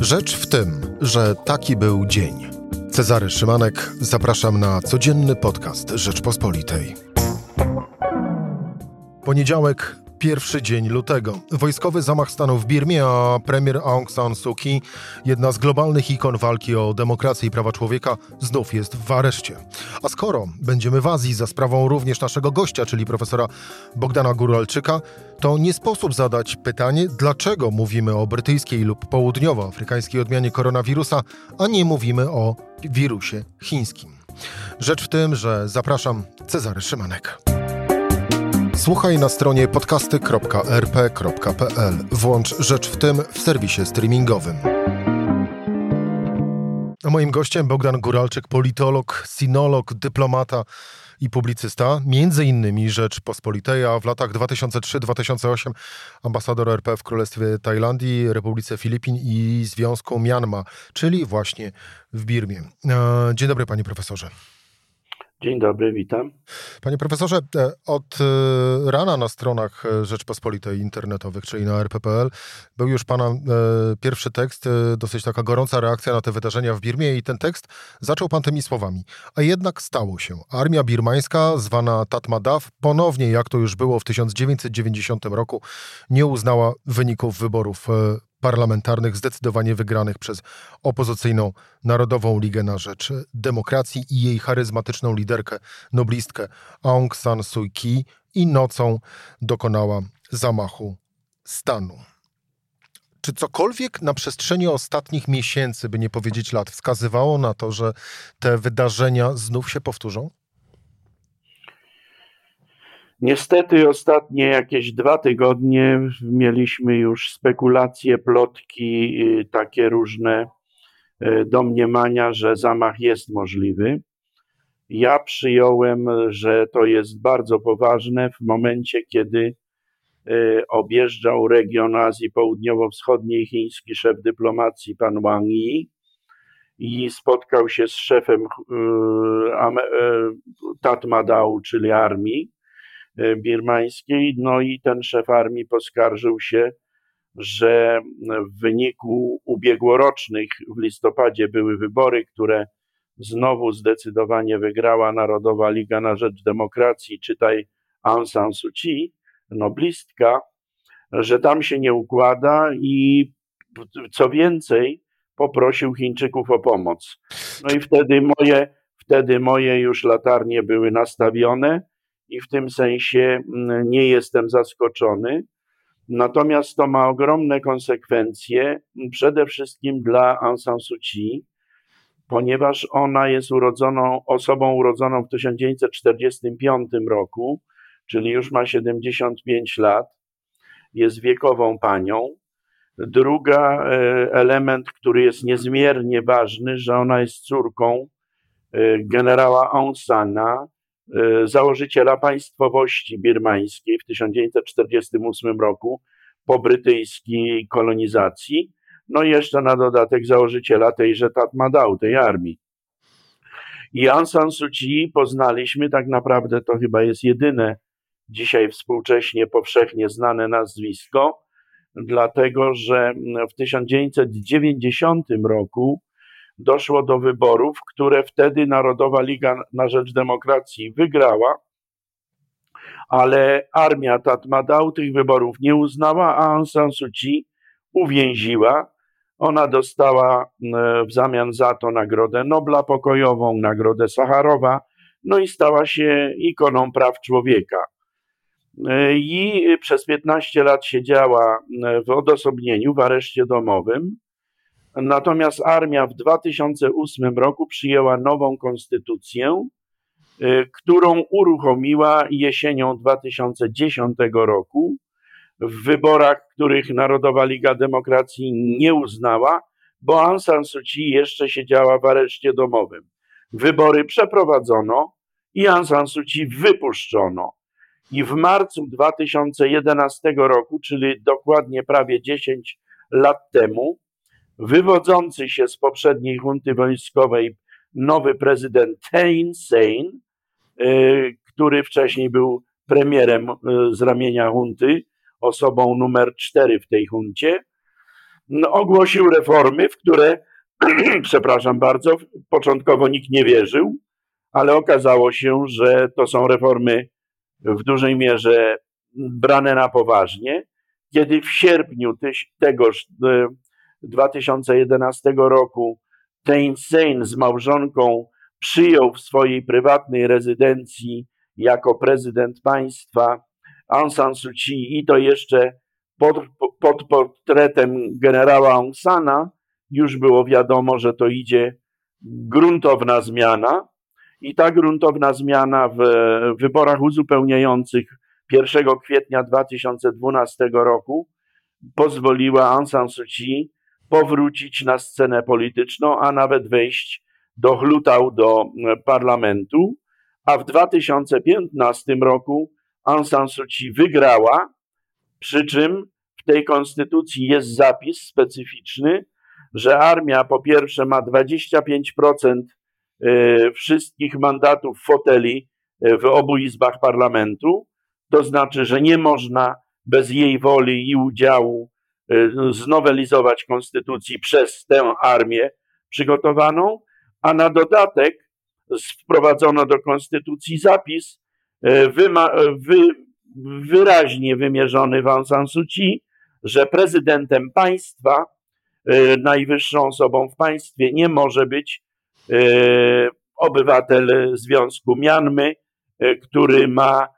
Rzecz w tym, że taki był dzień. Cezary Szymanek, zapraszam na codzienny podcast Rzeczpospolitej. Poniedziałek, Pierwszy dzień lutego. Wojskowy zamach stanu w Birmie, a premier Aung San Suu Kyi, jedna z globalnych ikon walki o demokrację i prawa człowieka, znów jest w areszcie. A skoro będziemy w Azji za sprawą również naszego gościa, czyli profesora Bogdana Guralczyka, to nie sposób zadać pytanie, dlaczego mówimy o brytyjskiej lub południowoafrykańskiej odmianie koronawirusa, a nie mówimy o wirusie chińskim. Rzecz w tym, że zapraszam Cezary Szymanek. Słuchaj na stronie podcasty.rp.pl. Włącz Rzecz w tym w serwisie streamingowym. A moim gościem Bogdan Guralczyk, politolog, sinolog, dyplomata i publicysta, między innymi Rzeczpospolitej, a w latach 2003-2008 ambasador RP w Królestwie Tajlandii, Republice Filipin i Związku Myanmar, czyli właśnie w Birmie. E, dzień dobry panie profesorze. Dzień dobry, witam. Panie profesorze, e, od e, rana na stronach e, Rzeczpospolitej internetowych, czyli na rp.pl, był już pana pierwszy tekst, dosyć taka gorąca reakcja na te wydarzenia w Birmie i ten tekst zaczął pan tymi słowami. A jednak stało się. Armia birmańska, zwana Tatmadaw, ponownie, jak to już było w 1990 roku, nie uznała wyników wyborów parlamentarnych zdecydowanie wygranych przez opozycyjną Narodową Ligę na Rzecz Demokracji i jej charyzmatyczną liderkę, noblistkę Aung San Suu Kyi i nocą dokonała zamachu stanu. Czy cokolwiek na przestrzeni ostatnich miesięcy, by nie powiedzieć lat, wskazywało na to, że te wydarzenia znów się powtórzą? Niestety ostatnie jakieś dwa tygodnie mieliśmy już spekulacje, plotki, y, takie różne y, domniemania, że zamach jest możliwy. Ja przyjąłem, że to jest bardzo poważne w momencie, kiedy y, objeżdżał region Azji Południowo-Wschodniej chiński szef dyplomacji pan Wang Yi i spotkał się z szefem Tatmadaw, czyli armii birmańskiej. No i ten szef armii poskarżył się, że w wyniku ubiegłorocznych w listopadzie były wybory, które znowu zdecydowanie wygrała Narodowa Liga na Rzecz Demokracji, czytaj Aung San Suu Kyi, noblistka, że tam się nie układa i co więcej, poprosił Chińczyków o pomoc. No i wtedy moje, wtedy moje już latarnie były nastawione i w tym sensie mm, nie jestem zaskoczony. Natomiast to ma ogromne konsekwencje, mm, przede wszystkim dla Aung San Suu Kyi, ponieważ ona jest urodzoną, osobą urodzoną w 1945 roku, czyli już ma 75 lat, jest wiekową panią. Druga e, element, który jest niezmiernie ważny, że ona jest córką e, generała Aung Sana, założyciela państwowości birmańskiej w 1948 roku po brytyjskiej kolonizacji, no i jeszcze na dodatek założyciela tejże Tatmadaw, tej armii. I Aung San Suu Kyi poznaliśmy, tak naprawdę to chyba jest jedyne dzisiaj współcześnie powszechnie znane nazwisko, dlatego że w 1990 roku doszło do wyborów, które wtedy Narodowa Liga na Rzecz Demokracji wygrała, ale armia Tatmadaw tych wyborów nie uznała, a Aung San Suu Kyi uwięziła. Ona dostała w zamian za to Nagrodę Nobla Pokojową, Nagrodę Sacharowa, no i stała się ikoną praw człowieka. I przez 15 lat siedziała w odosobnieniu, w areszcie domowym. Natomiast armia w 2008 roku przyjęła nową konstytucję, y, którą uruchomiła jesienią 2010 roku w wyborach, których Narodowa Liga Demokracji nie uznała, bo Aung San Suu Kyi jeszcze siedziała w areszcie domowym. Wybory przeprowadzono i Aung San Suu Kyi wypuszczono. I w marcu 2011 roku, czyli dokładnie prawie 10 lat temu, wywodzący się z poprzedniej hunty wojskowej nowy prezydent Thein Sein, y, który wcześniej był premierem y, z ramienia hunty, osobą numer cztery w tej huncie, no, ogłosił reformy, w które, przepraszam bardzo, początkowo nikt nie wierzył, ale okazało się, że to są reformy w dużej mierze brane na poważnie. Kiedy w sierpniu tegoż 2011 e, roku Sein z małżonką przyjął w swojej prywatnej rezydencji jako prezydent państwa Aung San Suu Kyi i to jeszcze pod, pod portretem generała Aung Sana, już było wiadomo, że to idzie gruntowna zmiana. I ta gruntowna zmiana w wyborach uzupełniających 1 kwietnia 2012 roku pozwoliła Aung San Suu Kyi powrócić na scenę polityczną, a nawet wejść do chlutał do parlamentu. A w 2015 roku Aung San Suu Kyi wygrała, przy czym w tej konstytucji jest zapis specyficzny, że armia po pierwsze ma 25% e, wszystkich mandatów foteli e, w obu izbach parlamentu, to znaczy, że nie można bez jej woli i udziału e, znowelizować konstytucji przez tę armię przygotowaną, a na dodatek wprowadzono do konstytucji zapis wyma, wy, wyraźnie wymierzony w Aung San Suu Kyi, że prezydentem państwa, najwyższą osobą w państwie nie może być obywatel Związku Mianmy, który ma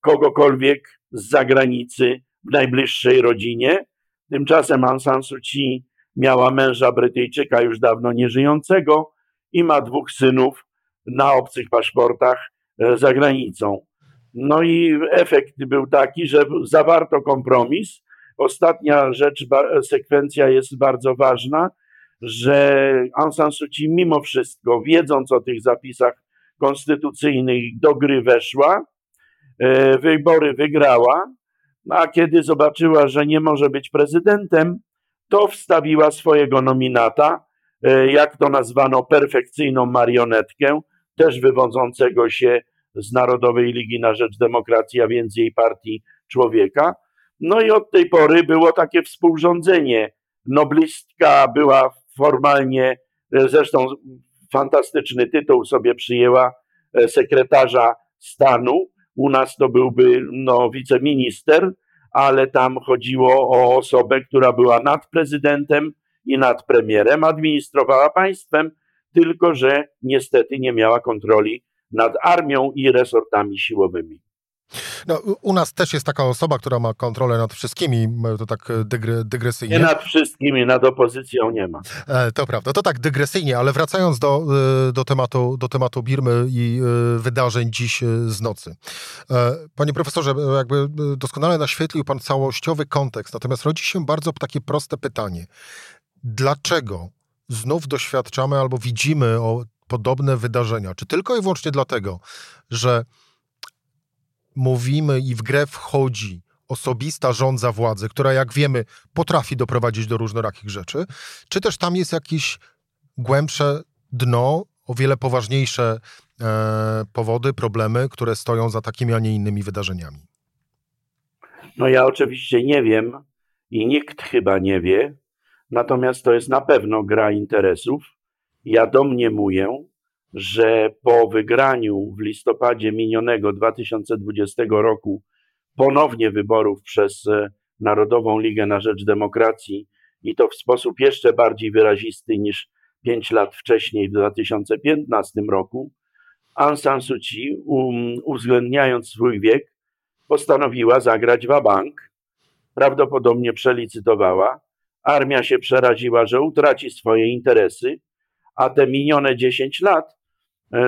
kogokolwiek z zagranicy w najbliższej rodzinie. Tymczasem Aung San Suu Kyi miała męża Brytyjczyka już dawno nieżyjącego i ma dwóch synów na obcych paszportach za granicą. No i efekt był taki, że zawarto kompromis. Ostatnia rzecz, sekwencja jest bardzo ważna, że Aung San Suu Kyi mimo wszystko, wiedząc o tych zapisach konstytucyjnych, do gry weszła, e, wybory wygrała, a kiedy zobaczyła, że nie może być prezydentem, to wstawiła swojego nominata, e, jak to nazwano, perfekcyjną marionetkę, też wywodzącego się z Narodowej Ligi na Rzecz Demokracji, a więc jej partii człowieka. No i od tej pory było takie współrządzenie. Noblistka była formalnie, zresztą fantastyczny tytuł sobie przyjęła e, sekretarza stanu. U nas to byłby no, wiceminister, ale tam chodziło o osobę, która była nad prezydentem i nad premierem, administrowała państwem, tylko że niestety nie miała kontroli nad armią i resortami siłowymi. No, u nas też jest taka osoba, która ma kontrolę nad wszystkimi, to tak dygre, dygresyjnie. Nie nad wszystkimi, nad opozycją nie ma. E, to prawda, to tak dygresyjnie, ale wracając do, e, do, tematu, do tematu Birmy i e, wydarzeń dziś z nocy. Panie profesorze, jakby doskonale naświetlił pan całościowy kontekst, natomiast rodzi się bardzo takie proste pytanie. Dlaczego znów doświadczamy albo widzimy o podobne wydarzenia? Czy tylko i wyłącznie dlatego, że mówimy i w grę wchodzi osobista rządza władzy, która jak wiemy potrafi doprowadzić do różnorakich rzeczy, czy też tam jest jakieś głębsze dno, o wiele poważniejsze e, powody, problemy, które stoją za takimi, a nie innymi wydarzeniami? No ja oczywiście nie wiem i nikt chyba nie wie, natomiast to jest na pewno gra interesów. Ja domniemuję, że po wygraniu w listopadzie minionego 2020 roku ponownie wyborów przez e, Narodową Ligę na Rzecz Demokracji i to w sposób jeszcze bardziej wyrazisty niż pięć lat wcześniej, w 2015 roku, Aung San Suu Kyi, um, uwzględniając swój wiek, postanowiła zagrać wabank. Prawdopodobnie przelicytowała. Armia się przeraziła, że utraci swoje interesy, a te minione 10 lat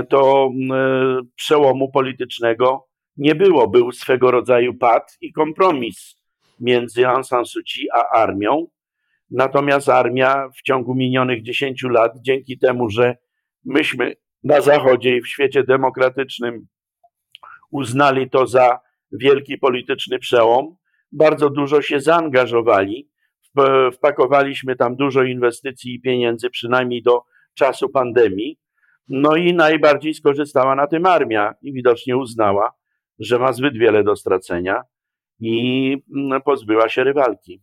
to e, przełomu politycznego nie było. Był swego rodzaju pad i kompromis między Aung San Suu Kyi a armią. Natomiast armia w ciągu minionych 10 lat, dzięki temu, że myśmy na Zachodzie i w świecie demokratycznym uznali to za wielki polityczny przełom, bardzo dużo się zaangażowali. Wpakowaliśmy tam dużo inwestycji i pieniędzy, przynajmniej do czasu pandemii. No i najbardziej skorzystała na tym armia i widocznie uznała, że ma zbyt wiele do stracenia i mm, pozbyła się rywalki.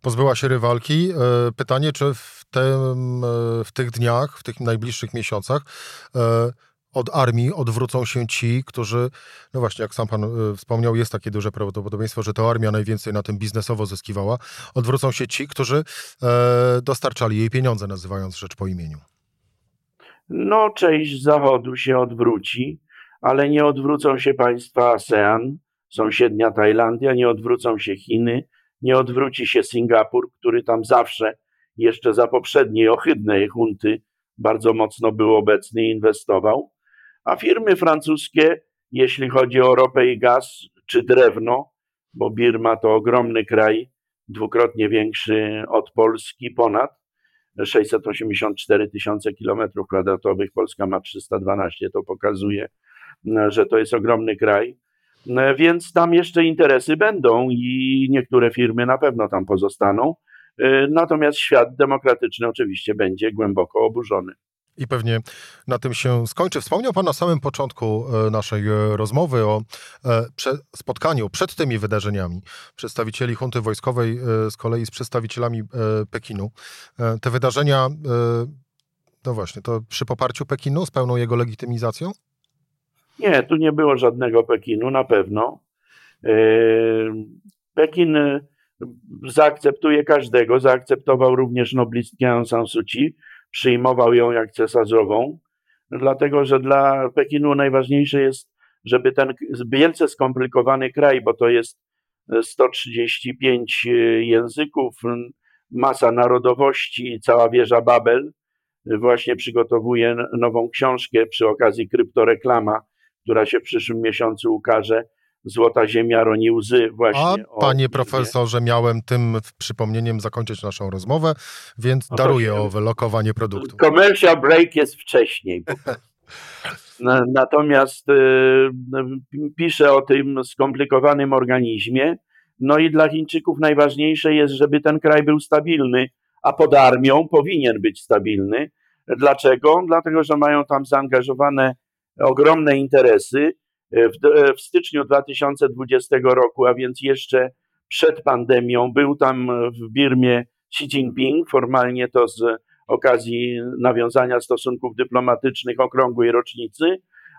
Pozbyła się rywalki. Pytanie, czy w, tym, w tych dniach, w tych najbliższych miesiącach od armii odwrócą się ci, którzy, no właśnie, jak sam pan wspomniał, jest takie duże prawdopodobieństwo, że to armia najwięcej na tym biznesowo zyskiwała. Odwrócą się ci, którzy e, dostarczali jej pieniądze, nazywając rzecz po imieniu. No, część Zachodu się odwróci, ale nie odwrócą się państwa ASEAN, sąsiednia Tajlandia, nie odwrócą się Chiny, nie odwróci się Singapur, który tam zawsze, jeszcze za poprzedniej ohydnej hunty, bardzo mocno był obecny i inwestował. A firmy francuskie, jeśli chodzi o ropę i gaz czy drewno, bo Birma to ogromny kraj, dwukrotnie większy od Polski, ponad 684 tysiące kilometrów kwadratowych, Polska ma 312, to pokazuje, że to jest ogromny kraj. Więc tam jeszcze interesy będą i niektóre firmy na pewno tam pozostaną. Natomiast świat demokratyczny oczywiście będzie głęboko oburzony. I pewnie na tym się skończy. Wspomniał Pan na samym początku e, naszej e, rozmowy o e, spotkaniu przed tymi wydarzeniami przedstawicieli hunty wojskowej z kolei z przedstawicielami Pekinu. Te wydarzenia, no właśnie, to przy poparciu Pekinu z pełną jego legitymizacją? Nie, tu nie było żadnego Pekinu, na pewno. Pekin zaakceptuje każdego, zaakceptował również noblistkę Aung San Suu Kyi, przyjmował ją jak cesarzową, dlatego że dla Pekinu najważniejsze jest, żeby ten wielce skomplikowany kraj, bo to jest 135 e, języków, masa narodowości, cała wieża Babel, właśnie przygotowuje nową książkę przy okazji kryptoreklama, która się w przyszłym miesiącu ukaże Złota Ziemia roni łzy właśnie. A panie profesorze, miałem tym przypomnieniem zakończyć naszą rozmowę, więc no daruję o wylokowanie produktu. Commercial break jest wcześniej. Natomiast y, y, piszę o tym skomplikowanym organizmie. No i dla Chińczyków najważniejsze jest, żeby ten kraj był stabilny, a pod armią powinien być stabilny. Dlaczego? Dlatego, że mają tam zaangażowane ogromne interesy w, e, w styczniu 2020 roku, a więc jeszcze przed pandemią, był tam w Birmie Xi Jinping, formalnie to z okazji nawiązania stosunków dyplomatycznych okrągłej rocznicy,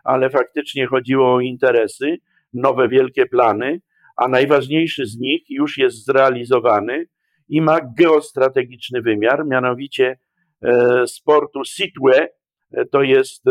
ale faktycznie chodziło o interesy, nowe wielkie plany, a najważniejszy z nich już jest zrealizowany i ma geostrategiczny wymiar, mianowicie e, sportu Sitwe, to jest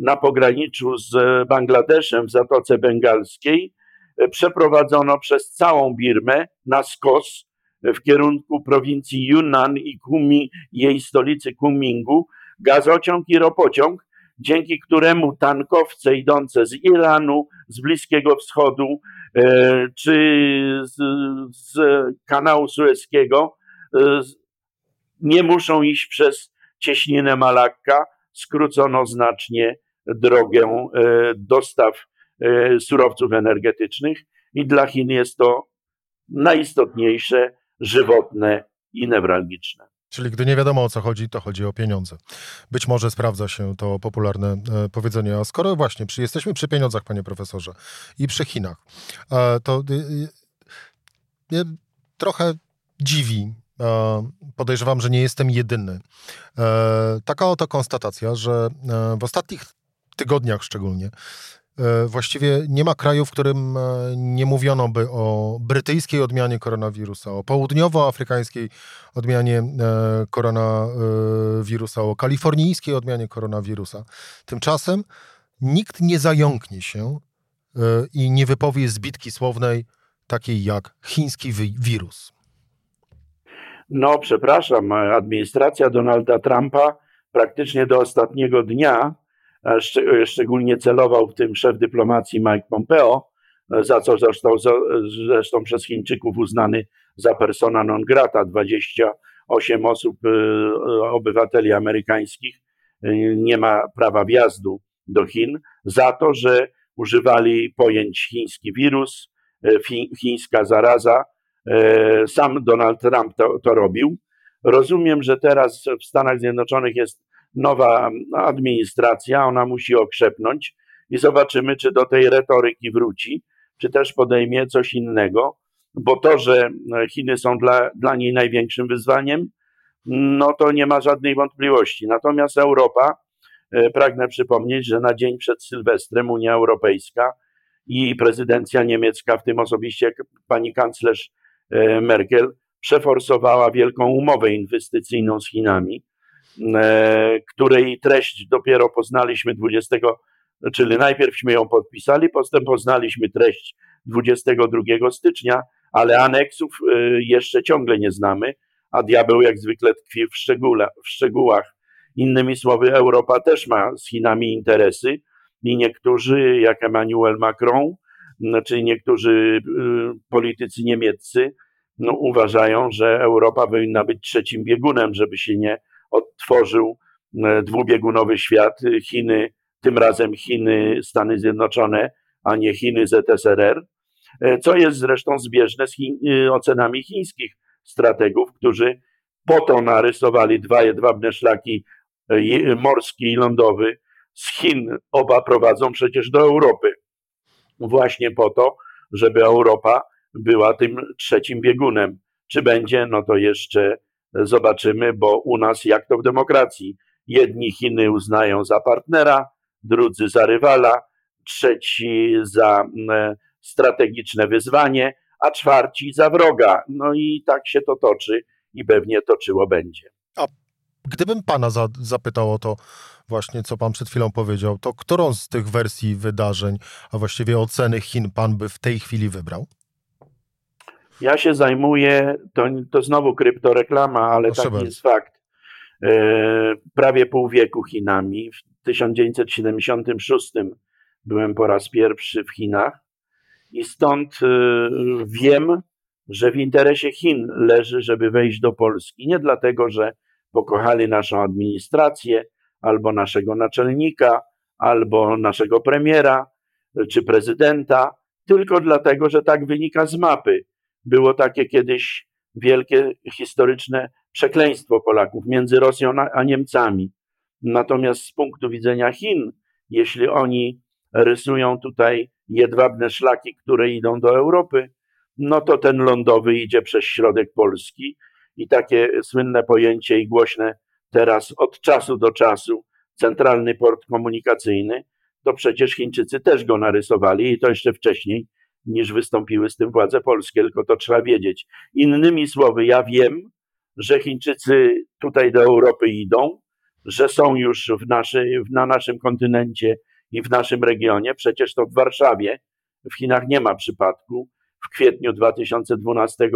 na pograniczu z Bangladeszem w Zatoce Bengalskiej e, przeprowadzono przez całą Birmę na skos w kierunku prowincji Yunnan i Kumi, jej stolicy Kumingu, gazociąg i ropociąg, dzięki któremu tankowce idące z Iranu, z Bliskiego Wschodu e, czy z, z kanału Sueskiego e, nie muszą iść przez cieśninę Malakka, skrócono znacznie drogę e, dostaw e, surowców energetycznych i dla Chin jest to najistotniejsze, żywotne i newralgiczne. Czyli gdy nie wiadomo o co chodzi, to chodzi o pieniądze. Być może sprawdza się to popularne e, powiedzenie. A skoro właśnie przy, jesteśmy przy pieniądzach, panie profesorze, i przy Chinach, to mnie trochę dziwi, podejrzewam, że nie jestem jedyny. Taka oto konstatacja, że w ostatnich tygodniach szczególnie. E, właściwie nie ma kraju, w którym e, nie mówiono by o brytyjskiej odmianie koronawirusa, o południowoafrykańskiej odmianie e, koronawirusa, o kalifornijskiej odmianie koronawirusa. Tymczasem nikt nie zająknie się i nie wypowie zbitki słownej takiej jak chiński wirus. No, przepraszam, administracja Donalda Trumpa praktycznie do ostatniego dnia Szczególnie celował w tym szef dyplomacji Mike Pompeo, za co zresztą, zresztą przez Chińczyków uznany za persona non grata. 28 osób, y, obywateli amerykańskich, nie ma prawa wjazdu do Chin za to, że używali pojęć chiński wirus, chińska zaraza. Sam Donald Trump to, to robił. Rozumiem, że teraz w Stanach Zjednoczonych jest nowa administracja, ona musi okrzepnąć i zobaczymy, czy do tej retoryki wróci, czy też podejmie coś innego. bo to, że Chiny są dla, dla niej największym wyzwaniem, no to nie ma żadnej wątpliwości. Natomiast Europa, e, pragnę przypomnieć, że na dzień przed Sylwestrem Unia Europejska i prezydencja niemiecka, w tym osobiście pani kanclerz e, Merkel, przeforsowała wielką umowę inwestycyjną z Chinami, której treść dopiero poznaliśmy 20, czyli najpierwśmy ją podpisali, potem poznaliśmy treść 22 stycznia, ale aneksów jeszcze ciągle nie znamy a diabeł jak zwykle tkwi w, szczególe, w szczegółach. Innymi słowy, Europa też ma z Chinami interesy i niektórzy, jak Emmanuel Macron, czy niektórzy y, politycy niemieccy, no, uważają, że Europa powinna być trzecim biegunem, żeby się nie odtworzył y, dwubiegunowy świat. Chiny, tym razem Chiny, Stany Zjednoczone, a nie Chiny ZSRR, y, co jest zresztą zbieżne z Chin, ocenami chińskich strategów, którzy po to narysowali dwa jedwabne szlaki e, morski i lądowy z Chin. Oba prowadzą przecież do Europy. Właśnie po to, żeby Europa była tym trzecim biegunem. Czy będzie, no to jeszcze zobaczymy, bo u nas jak to w demokracji. Jedni Chiny uznają za partnera, drudzy za rywala, trzeci za mm, strategiczne wyzwanie, a czwarci za wroga. No i tak się to toczy i pewnie toczyło będzie. A gdybym pana za, zapytał o to właśnie, co pan przed chwilą powiedział, to którą z tych wersji wydarzeń, a właściwie oceny Chin pan by w tej chwili wybrał? Ja się zajmuję, to, to znowu kryptoreklama, ale Proszę taki bardzo. jest fakt. E, prawie pół wieku Chinami. W 1976 byłem po raz pierwszy w Chinach i stąd y, wiem, że w interesie Chin leży, żeby wejść do Polski. Nie dlatego, że pokochali naszą administrację, albo naszego naczelnika, albo naszego premiera, czy prezydenta, tylko dlatego, że tak wynika z mapy. Było takie kiedyś wielkie historyczne przekleństwo Polaków między Rosją a Niemcami. Natomiast z punktu widzenia Chin, jeśli oni rysują tutaj jedwabne szlaki, które idą do Europy, no to ten lądowy idzie przez środek Polski i takie słynne pojęcie i głośne teraz od czasu do czasu centralny port komunikacyjny, to przecież Chińczycy też go narysowali i to jeszcze wcześniej niż wystąpiły z tym władze polskie, tylko to trzeba wiedzieć. Innymi słowy, ja wiem, że Chińczycy tutaj do Europy idą, że są już w naszej, na naszym kontynencie i w naszym regionie. Przecież to w Warszawie, w Chinach nie ma przypadku. W kwietniu 2012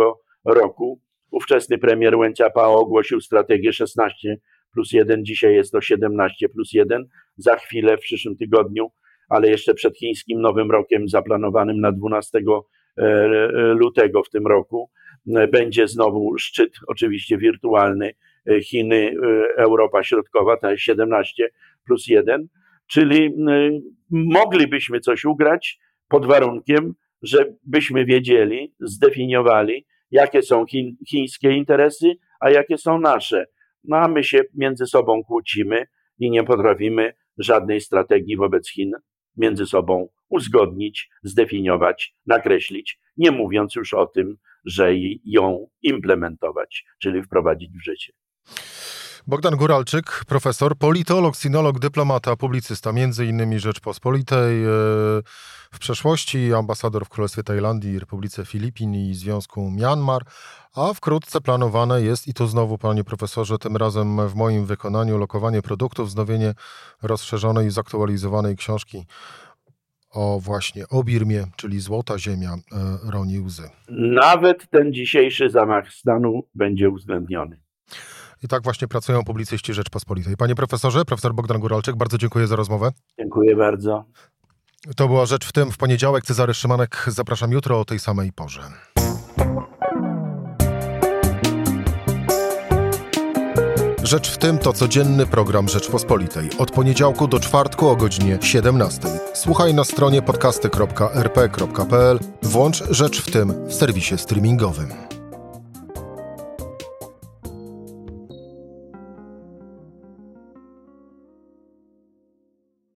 roku ówczesny premier Wen Jiabao ogłosił strategię 16 plus 1, dzisiaj jest to 17 plus 1. Za chwilę, w przyszłym tygodniu, ale jeszcze przed chińskim Nowym Rokiem zaplanowanym na 12 e, lutego w tym roku, e, będzie znowu szczyt, oczywiście wirtualny, e, Chiny, Europa Środkowa, jest 17 plus 1 Czyli moglibyśmy coś ugrać pod warunkiem, żebyśmy wiedzieli, zdefiniowali, jakie są chińskie interesy, a jakie są nasze. No a my się między sobą kłócimy i nie potrafimy żadnej strategii wobec Chin między sobą uzgodnić, zdefiniować, nakreślić, nie mówiąc już o tym, że ją implementować, czyli wprowadzić w życie. Bogdan Góralczyk, profesor, politolog, sinolog, dyplomata, publicysta, między innymi Rzeczpospolitej, e, w przeszłości ambasador w Królestwie Tajlandii, Republice Filipin i Związku Myanmar, a wkrótce planowane jest, i to znowu, panie profesorze, tym razem w moim wykonaniu, lokowanie produktów, wznowienie rozszerzonej i zaktualizowanej książki o właśnie o Birmie, czyli Złota Ziemia e, Roni Łzy. Nawet ten dzisiejszy zamach stanu będzie uwzględniony. I tak właśnie pracują publicyści Rzeczpospolitej. Panie profesorze, profesor Bogdan Góralczyk, bardzo dziękuję za rozmowę. Dziękuję bardzo. To była Rzecz w tym w poniedziałek. Cezary Szymanek, zapraszam jutro o tej samej porze. Rzecz w tym to codzienny program Rzeczpospolitej. Od poniedziałku do czwartku o godzinie 17. Słuchaj na stronie podcasty.rp.pl. Włącz Rzecz w tym w serwisie streamingowym.